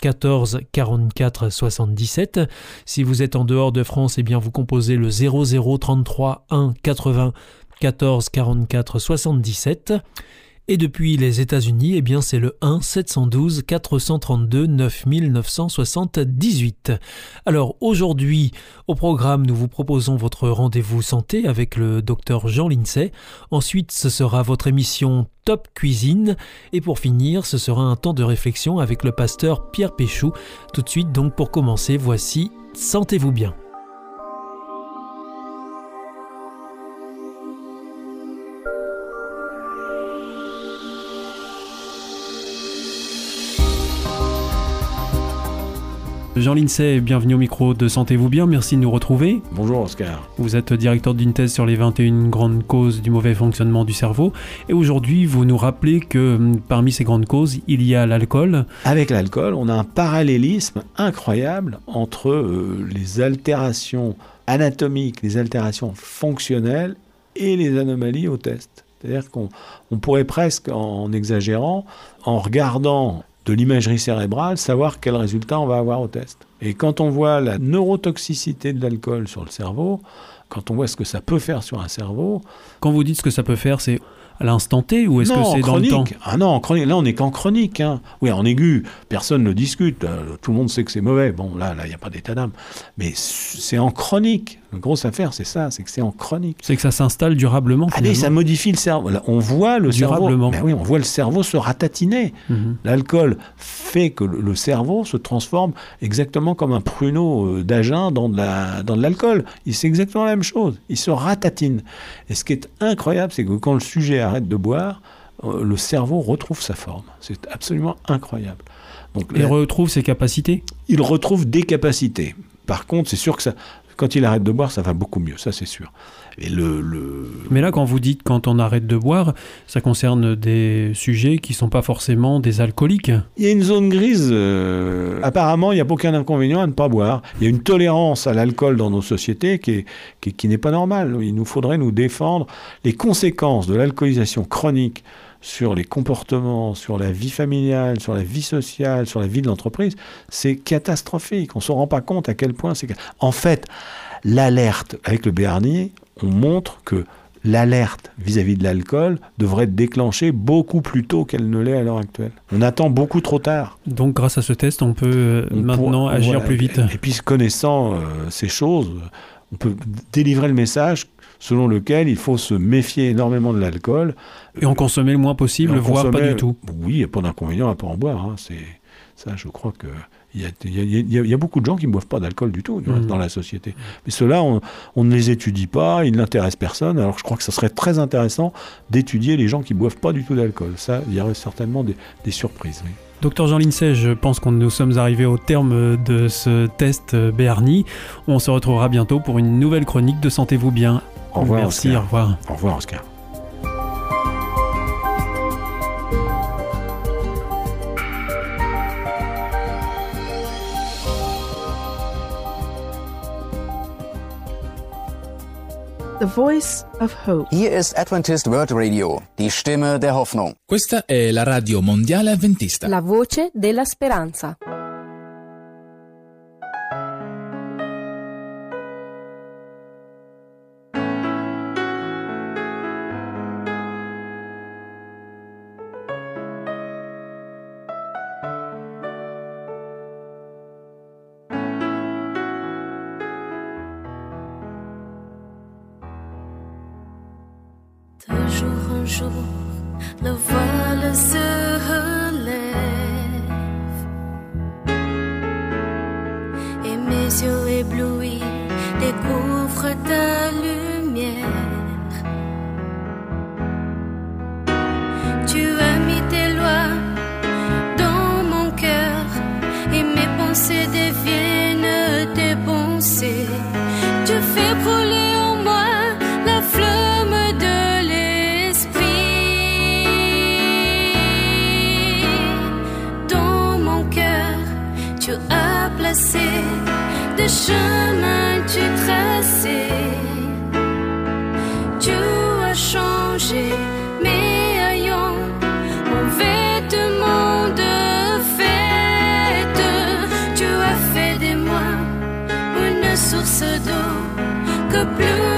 14 44 77. Si vous êtes en dehors de France, eh bien vous composez le 00 33 1 80 14 44 77. Et depuis les États-Unis, eh bien c'est le 1 712 432 9978. Alors aujourd'hui, au programme, nous vous proposons votre rendez-vous santé avec le docteur Jean Lincey. Ensuite, ce sera votre émission Top Cuisine. Et pour finir, ce sera un temps de réflexion avec le pasteur Pierre Péchou. Tout de suite, donc pour commencer, voici Sentez-vous bien. Jean Lincey, bienvenue au micro de Sentez-vous bien, merci de nous retrouver. Bonjour Oscar. Vous êtes directeur d'une thèse sur les 21 grandes causes du mauvais fonctionnement du cerveau et aujourd'hui vous nous rappelez que hum, parmi ces grandes causes il y a l'alcool. Avec l'alcool on a un parallélisme incroyable entre euh, les altérations anatomiques, les altérations fonctionnelles et les anomalies au test. C'est-à-dire qu'on pourrait presque, en exagérant, en regardant de l'imagerie cérébrale, savoir quel résultat on va avoir au test. Et quand on voit la neurotoxicité de l'alcool sur le cerveau, quand on voit ce que ça peut faire sur un cerveau... Quand vous dites ce que ça peut faire, c'est à l'instant T ou est-ce que c'est dans le temps? Ah non, en chronique. Là, on n'est qu'en chronique. Hein. Oui, en aigu, personne ne discute. Euh, tout le monde sait que c'est mauvais. Bon, là, là, il n'y a pas d'état d'âme. Mais c'est en chronique. La grosse affaire, c'est ça, c'est que c'est en chronique. C'est que ça s'installe durablement. Allez, ah, ça modifie le cerveau. on voit le durablement. cerveau. Ben oui, on voit le cerveau se ratatiner. Mhm. L'alcool fait que le cerveau se transforme exactement comme un pruneau euh, d'agin dans de l'alcool. c'est exactement la même chose. Il se ratatine. Et ce qui est incroyable, c'est que quand le sujet arrête de boire, euh, le cerveau retrouve sa forme. C'est absolument incroyable. Donc, il retrouve ses capacités? Il retrouve des capacités. Par contre, c'est sûr que ça, quand il arrête de boire, ça va beaucoup mieux, ça c'est sûr. Et le, Mais là, quand vous dites quand on arrête de boire, ça concerne des sujets qui ne sont pas forcément des alcooliques. Il y a une zone grise. Euh, apparemment, il n'y a aucun inconvénient à ne pas boire. Il y a une tolérance à l'alcool dans nos sociétés qui, qui n'est pas normale. Il nous faudrait nous défendre. Les conséquences de l'alcoolisation chronique sur les comportements, sur la vie familiale, sur la vie sociale, sur la vie de l'entreprise, c'est catastrophique. On ne se rend pas compte à quel point c'est... En fait, l'alerte avec le Béarnier, on montre que l'alerte vis-à-vis de l'alcool devrait être déclenchée beaucoup plus tôt qu'elle ne l'est à l'heure actuelle. On attend beaucoup trop tard. Donc grâce à ce test, on peut euh, maintenant agir plus vite. Et, puis connaissant euh, ces choses, on peut délivrer le message selon lequel il faut se méfier énormément de l'alcool. Et en consommer le moins possible, voire pas du tout. Oui, il n'y a pas d'inconvénient à pas en boire. Hein. C'est ça, je crois que il y, a, beaucoup de gens qui ne boivent pas d'alcool du tout mmh. dans la société. Mais ceux-là, on, ne les étudie pas, ils n'intéressent personne. Alors je crois que ce serait très intéressant d'étudier les gens qui ne boivent pas du tout d'alcool. Ça, il y aurait certainement des, surprises. Docteur Jean Lincey, je pense que nous sommes arrivés au terme de ce test Béarni. On se retrouvera bientôt pour une nouvelle chronique de Sentez-vous bien. Au revoir. Merci, au revoir. Au revoir, Oscar. The Voice of Hope. Hier ist Adventist World Radio, die Stimme der Hoffnung. Questa è la radio mondiale adventista. La voce della speranza. Le voile des chemins, tu tracés. Tu as changé mes haillons en vêtements de fête. Tu as fait de moi une source d'eau que plus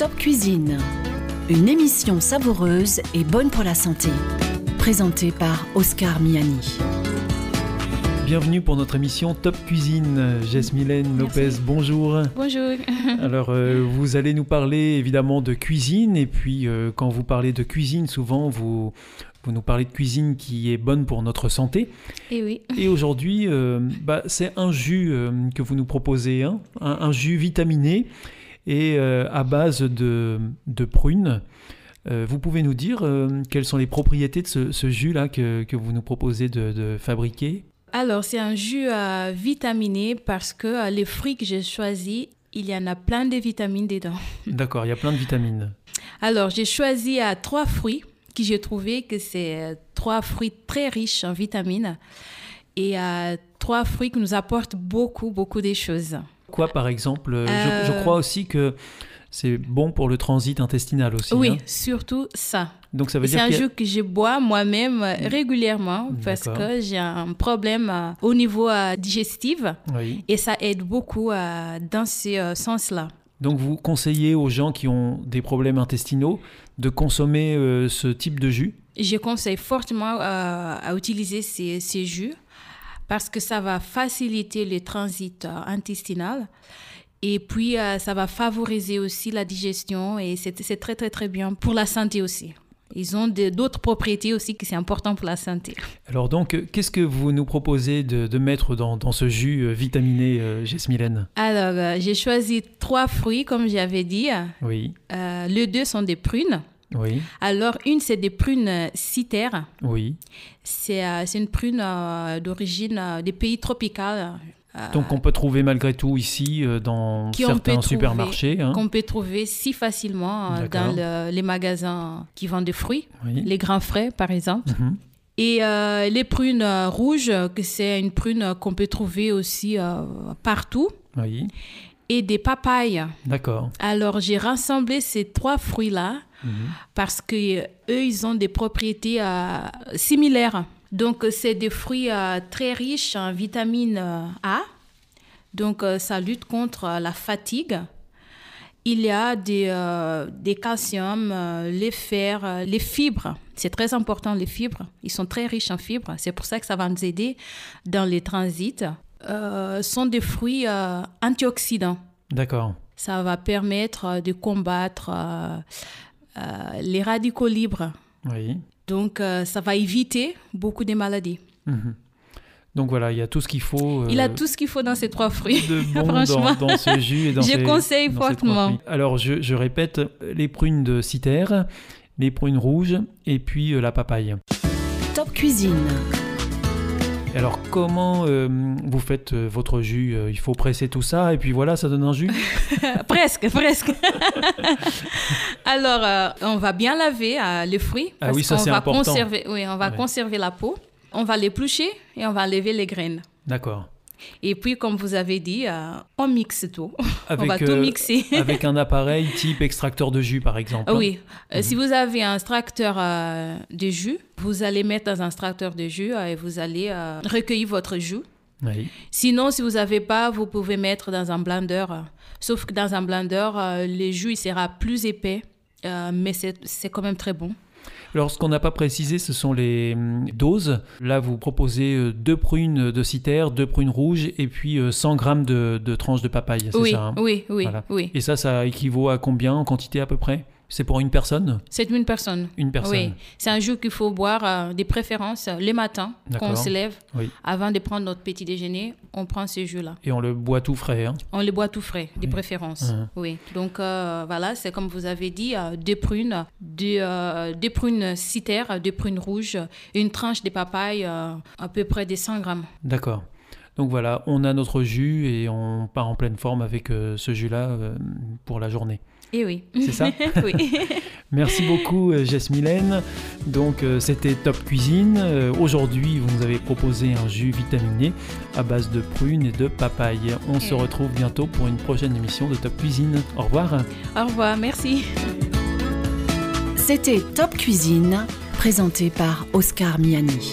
Top Cuisine, une émission savoureuse et bonne pour la santé. Présentée par Oscar Miani. Bienvenue pour notre émission Top Cuisine. Jess Mylène Lopez, bonjour. Bonjour. Alors, euh, vous allez nous parler évidemment de cuisine, et puis euh, quand vous parlez de cuisine, souvent vous, vous nous parlez de cuisine qui est bonne pour notre santé. Et oui. Et aujourd'hui, euh, bah, c'est un jus euh, que vous nous proposez, hein, un, un jus vitaminé et euh, à base de, de prunes. Euh, vous pouvez nous dire euh, quelles sont les propriétés de ce, ce jus-là que, que vous nous proposez de, de fabriquer? Alors, c'est un jus euh, vitaminé parce que euh, les fruits que j'ai choisis, il y en a plein de vitamines dedans. D'accord, il y a plein de vitamines. Alors, j'ai choisi euh, trois fruits que j'ai trouvé que c'est trois fruits très riches en vitamines et trois fruits qui nous apportent beaucoup, beaucoup de choses. Quoi, par exemple Euh, je, je Euh, crois aussi que c'est bon pour le transit intestinal aussi. oui, hein. surtout ça. Donc ça veut C'est dire un y a- jus que je bois moi-même euh, régulièrement parce que j'ai un problème euh, au niveau euh, digestif Oui. et ça aide beaucoup euh, dans ce sens-là. Donc vous conseillez aux gens qui ont des problèmes intestinaux de consommer ce type de jus? Je conseille fortement à utiliser ces, ces jus parce que ça va faciliter le transit euh, intestinal et puis euh, ça va favoriser aussi la digestion et c'est très très très bien pour la santé aussi. Ils ont d'autres propriétés aussi qui sont importantes pour la santé. Alors donc, qu'est-ce que vous nous proposez de, de mettre dans, dans ce jus euh, vitaminé, euh, Jasmine Alors, euh, j'ai choisi trois fruits, comme j'avais dit. Oui, Euh, les deux sont des prunes. Oui, Alors, une, c'est des prunes euh, citerres. oui. C'est euh, c'est une prune euh, d'origine euh, des pays tropicaux, Donc on peut trouver malgré tout ici dans certains trouver- supermarchés. hein. qu'on peut trouver si facilement dans le- les magasins qui vendent des fruits, Oui. les grands frais par exemple. Mhm. Et euh, les prunes euh, rouges, que c'est une prune qu'on peut trouver aussi euh, partout. Oui, Et des papayes. d'accord. Alors j'ai rassemblé ces trois fruits-là Mhm. parce que euh, eux, ils ont des propriétés euh, similaires. Donc euh, c'est des fruits euh, très riches en vitamine euh, A. Donc ça lutte contre la fatigue. Il y a des, des calcium, les fers, les fibres. C'est très important, les fibres. Ils sont très riches en fibres. C'est pour ça que ça va nous aider dans les transits. Euh, sont des fruits euh, antioxydants. D'accord. Ça va permettre euh, de combattre euh, euh, les radicaux libres. Oui. Donc, euh, ça va éviter beaucoup de maladies. Mhm. Donc voilà, il y a tout ce qu'il faut. Il a euh, tout ce qu'il faut dans ces trois fruits. de bon Franchement. dans, dans ce jus et dans Je ces- conseille dans fortement. Alors je, je répète, les prunes de citer, les prunes rouges et puis euh, la papaye. Top Cuisine. Alors comment euh, vous faites euh, votre jus Euh, Il faut presser tout ça et puis voilà, ça donne un jus? Presque, presque. Alors, euh, on va bien laver les fruits. Ah parce oui, ça, c'est va important. Conserver, oui, on va Ouais. conserver la peau. On va l'éplucher et on va enlever les graines. D'accord. Et puis, comme vous avez dit, euh, on mixe tout. Avec, on va tout euh, mixer. Avec un appareil type extracteur de jus par exemple. Ah Oui, Euh, Mhm. si vous avez un extracteur de jus, vous allez mettre dans un extracteur de jus et vous allez recueillir votre jus. Oui. Sinon, si vous n'avez pas, vous pouvez mettre dans un blender. Sauf que dans un blender, le jus il sera plus épais, mais c'est quand même très bon. Alors, ce qu'on n'a pas précisé, ce sont les hum, doses. Là, vous proposez euh, deux prunes de citer, deux prunes rouges et puis euh, 100 grammes de, de tranches de papaye. C'est Oui, ça hein? oui, oui, Voilà. oui. Et ça, ça équivaut à combien en quantité à peu près? C'est pour une personne? C'est une personne. Une personne. Oui, c'est un jus qu'il faut boire euh, des préférences euh, les matins quand on se lève. Oui. Avant de prendre notre petit déjeuner, on prend ce jus-là. Et on le boit tout frais. hein? On les boit tout frais, des Oui. préférences. Mhm. Oui. Donc euh, voilà, c'est comme vous avez dit, euh, deux prunes, deux, euh, deux prunes citer, deux prunes rouges, une tranche de papaye, à peu près des 100 grammes. D'accord. Donc voilà, on a notre jus et on part en pleine forme avec euh, ce jus-là euh, pour la journée. Et oui. C'est ça Oui. Merci beaucoup, euh, Jess Mylène. Donc, euh, c'était Top Cuisine. Euh, Aujourd'hui, vous nous avez proposé un jus vitaminé à base de prunes et de papaye. On se retrouve bientôt pour une prochaine émission de Top Cuisine. Au revoir. Au revoir, merci. C'était Top Cuisine, présenté par Oscar Miani.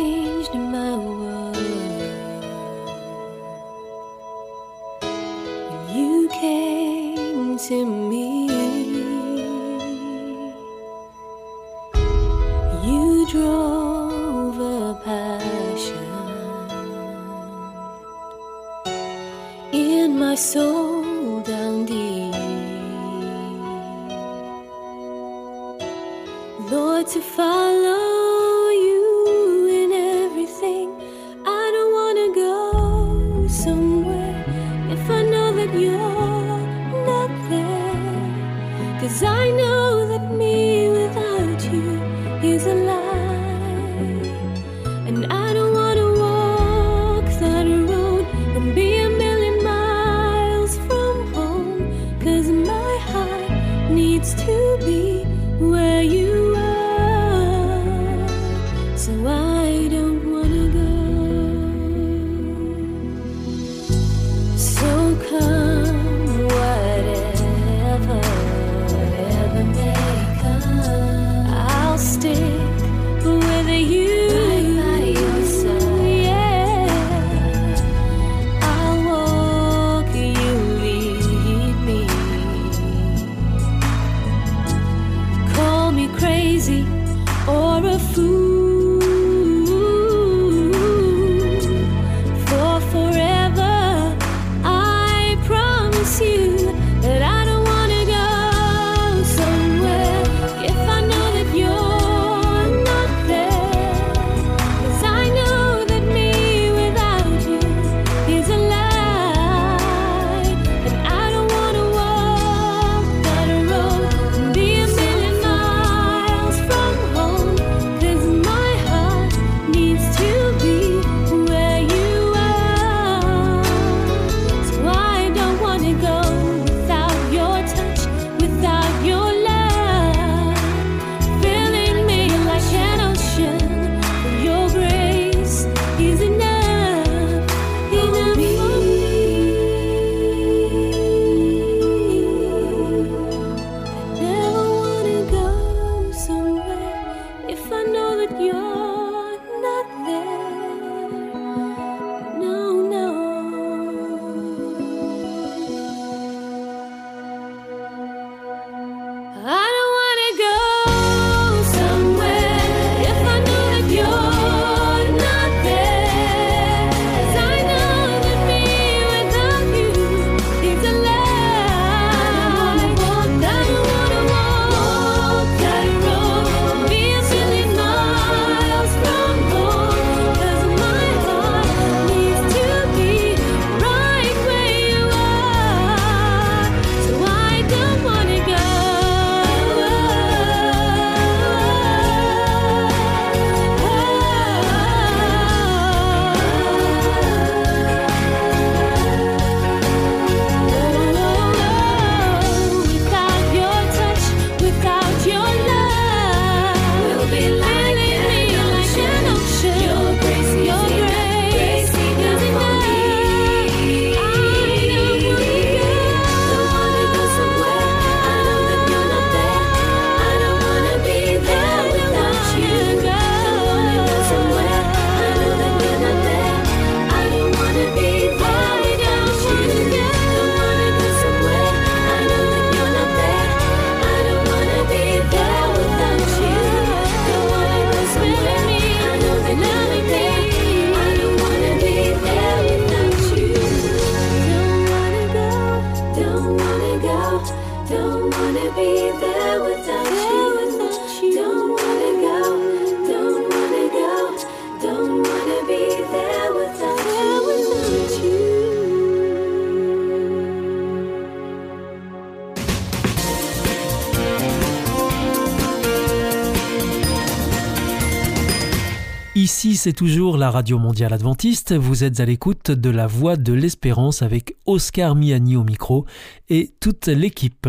Ici, c'est toujours la Radio Mondiale Adventiste. Vous êtes à l'écoute de la Voix de l'Espérance avec Oscar Miani au micro et toute l'équipe.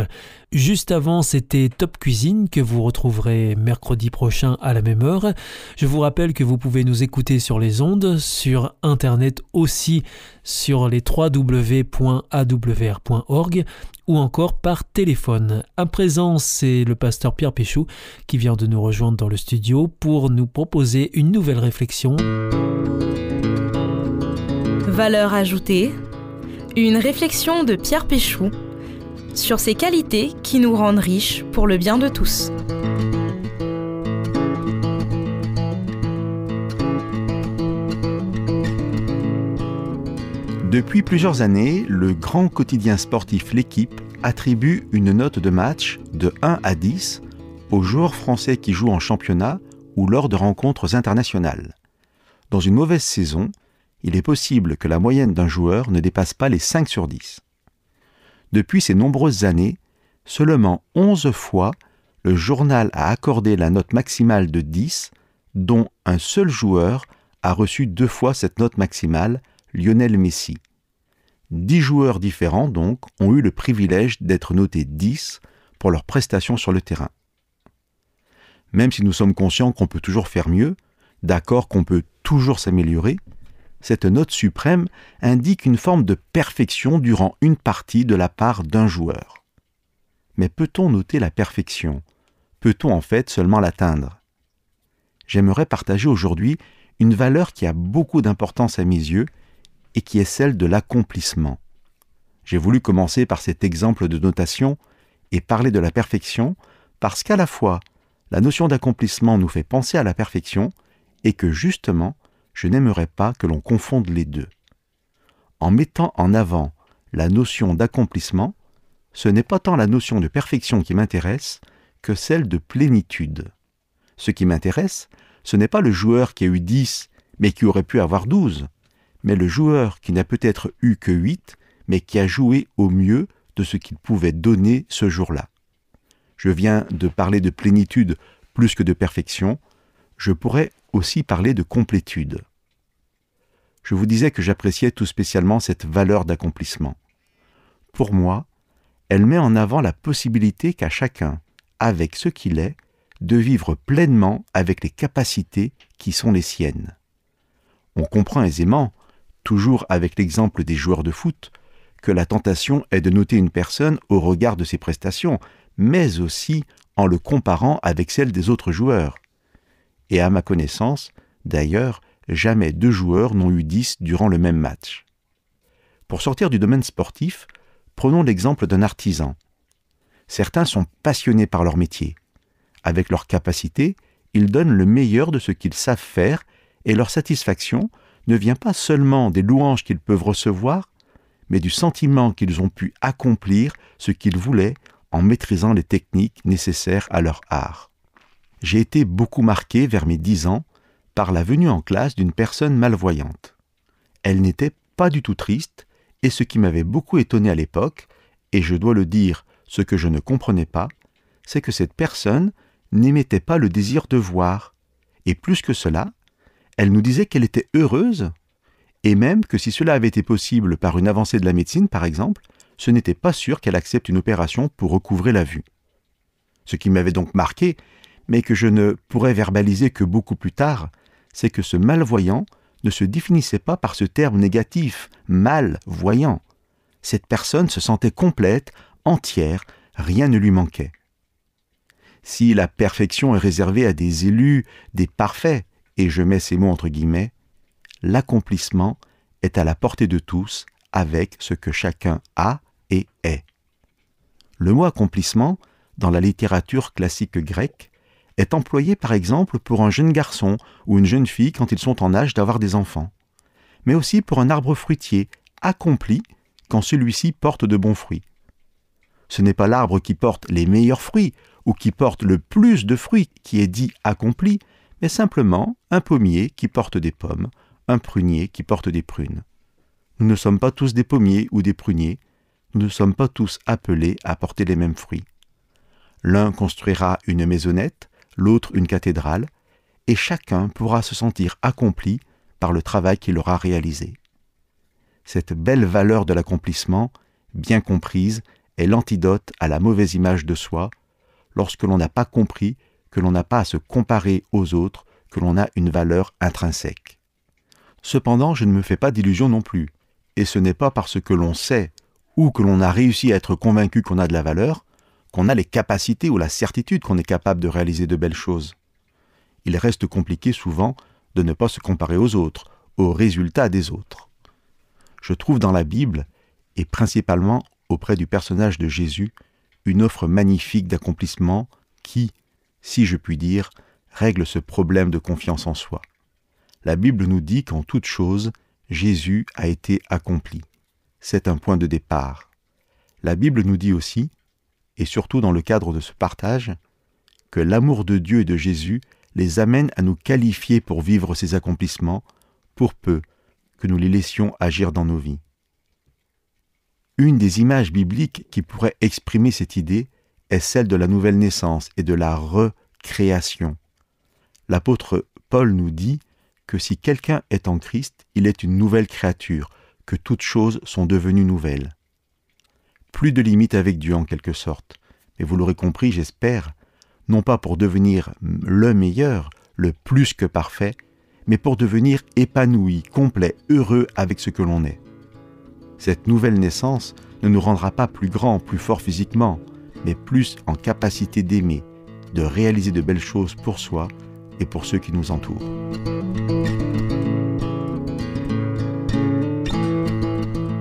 Juste avant, c'était Top Cuisine que vous retrouverez mercredi prochain à la même heure. Je vous rappelle que vous pouvez nous écouter sur les ondes, sur Internet aussi, sur les www.awr.org ou encore par téléphone. À présent, c'est le pasteur Pierre Péchou qui vient de nous rejoindre dans le studio pour nous proposer une nouvelle réflexion. Valeur ajoutée. Une réflexion de Pierre Péchou sur ces qualités qui nous rendent riches pour le bien de tous. Depuis plusieurs années, le grand quotidien sportif L'équipe attribue une note de match de 1 à 10 aux joueurs français qui jouent en championnat ou lors de rencontres internationales. Dans une mauvaise saison, il est possible que la moyenne d'un joueur ne dépasse pas les 5 sur 10. Depuis ces nombreuses années, seulement 11 fois le journal a accordé la note maximale de 10, dont un seul joueur a reçu deux fois cette note maximale, Lionel Messi. Dix joueurs différents, donc, ont eu le privilège d'être notés 10 pour leurs prestations sur le terrain. Même si nous sommes conscients qu'on peut toujours faire mieux, d'accord qu'on peut toujours s'améliorer, cette note suprême indique une forme de perfection durant une partie de la part d'un joueur. Mais peut-on noter la perfection? Peut-on en fait seulement l'atteindre? J'aimerais partager aujourd'hui une valeur qui a beaucoup d'importance à mes yeux et qui est celle de l'accomplissement. J'ai voulu commencer par cet exemple de notation et parler de la perfection parce qu'à la fois la notion d'accomplissement nous fait penser à la perfection et que justement je n'aimerais pas que l'on confonde les deux. En mettant en avant la notion d'accomplissement, ce n'est pas tant la notion de perfection qui m'intéresse que celle de plénitude. Ce qui m'intéresse, ce n'est pas le joueur qui a eu 10 mais qui aurait pu avoir 12, mais le joueur qui n'a peut-être eu que 8 mais qui a joué au mieux de ce qu'il pouvait donner ce jour-là. Je viens de parler de plénitude plus que de perfection, je pourrais aussi parler de complétude. Je vous disais que j'appréciais tout spécialement cette valeur d'accomplissement. Pour moi, elle met en avant la possibilité qu'a chacun, avec ce qu'il est, de vivre pleinement avec les capacités qui sont les siennes. On comprend aisément, toujours avec l'exemple des joueurs de foot, que la tentation est de noter une personne au regard de ses prestations, mais aussi en le comparant avec celles des autres joueurs et à ma connaissance, d'ailleurs, jamais deux joueurs n'ont eu dix durant le même match. Pour sortir du domaine sportif, prenons l'exemple d'un artisan. Certains sont passionnés par leur métier. Avec leur capacité, ils donnent le meilleur de ce qu'ils savent faire et leur satisfaction ne vient pas seulement des louanges qu'ils peuvent recevoir, mais du sentiment qu'ils ont pu accomplir ce qu'ils voulaient en maîtrisant les techniques nécessaires à leur art j'ai été beaucoup marqué vers mes dix ans par la venue en classe d'une personne malvoyante. Elle n'était pas du tout triste, et ce qui m'avait beaucoup étonné à l'époque, et je dois le dire, ce que je ne comprenais pas, c'est que cette personne n'émettait pas le désir de voir, et plus que cela, elle nous disait qu'elle était heureuse, et même que si cela avait été possible par une avancée de la médecine, par exemple, ce n'était pas sûr qu'elle accepte une opération pour recouvrer la vue. Ce qui m'avait donc marqué, mais que je ne pourrais verbaliser que beaucoup plus tard, c'est que ce malvoyant ne se définissait pas par ce terme négatif, malvoyant. Cette personne se sentait complète, entière, rien ne lui manquait. Si la perfection est réservée à des élus, des parfaits, et je mets ces mots entre guillemets, l'accomplissement est à la portée de tous avec ce que chacun a et est. Le mot accomplissement, dans la littérature classique grecque, est employé par exemple pour un jeune garçon ou une jeune fille quand ils sont en âge d'avoir des enfants, mais aussi pour un arbre fruitier accompli quand celui-ci porte de bons fruits. Ce n'est pas l'arbre qui porte les meilleurs fruits ou qui porte le plus de fruits qui est dit accompli, mais simplement un pommier qui porte des pommes, un prunier qui porte des prunes. Nous ne sommes pas tous des pommiers ou des pruniers, nous ne sommes pas tous appelés à porter les mêmes fruits. L'un construira une maisonnette, l'autre une cathédrale, et chacun pourra se sentir accompli par le travail qu'il aura réalisé. Cette belle valeur de l'accomplissement, bien comprise, est l'antidote à la mauvaise image de soi, lorsque l'on n'a pas compris que l'on n'a pas à se comparer aux autres, que l'on a une valeur intrinsèque. Cependant, je ne me fais pas d'illusions non plus, et ce n'est pas parce que l'on sait ou que l'on a réussi à être convaincu qu'on a de la valeur, qu'on a les capacités ou la certitude qu'on est capable de réaliser de belles choses. Il reste compliqué souvent de ne pas se comparer aux autres, aux résultats des autres. Je trouve dans la Bible, et principalement auprès du personnage de Jésus, une offre magnifique d'accomplissement qui, si je puis dire, règle ce problème de confiance en soi. La Bible nous dit qu'en toute chose, Jésus a été accompli. C'est un point de départ. La Bible nous dit aussi, et surtout dans le cadre de ce partage, que l'amour de Dieu et de Jésus les amène à nous qualifier pour vivre ces accomplissements, pour peu que nous les laissions agir dans nos vies. Une des images bibliques qui pourrait exprimer cette idée est celle de la nouvelle naissance et de la recréation. L'apôtre Paul nous dit que si quelqu'un est en Christ, il est une nouvelle créature, que toutes choses sont devenues nouvelles. Plus de limites avec Dieu en quelque sorte, mais vous l'aurez compris, j'espère, non pas pour devenir le meilleur, le plus que parfait, mais pour devenir épanoui, complet, heureux avec ce que l'on est. Cette nouvelle naissance ne nous rendra pas plus grands, plus forts physiquement, mais plus en capacité d'aimer, de réaliser de belles choses pour soi et pour ceux qui nous entourent.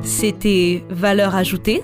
C'était Valeur ajoutée,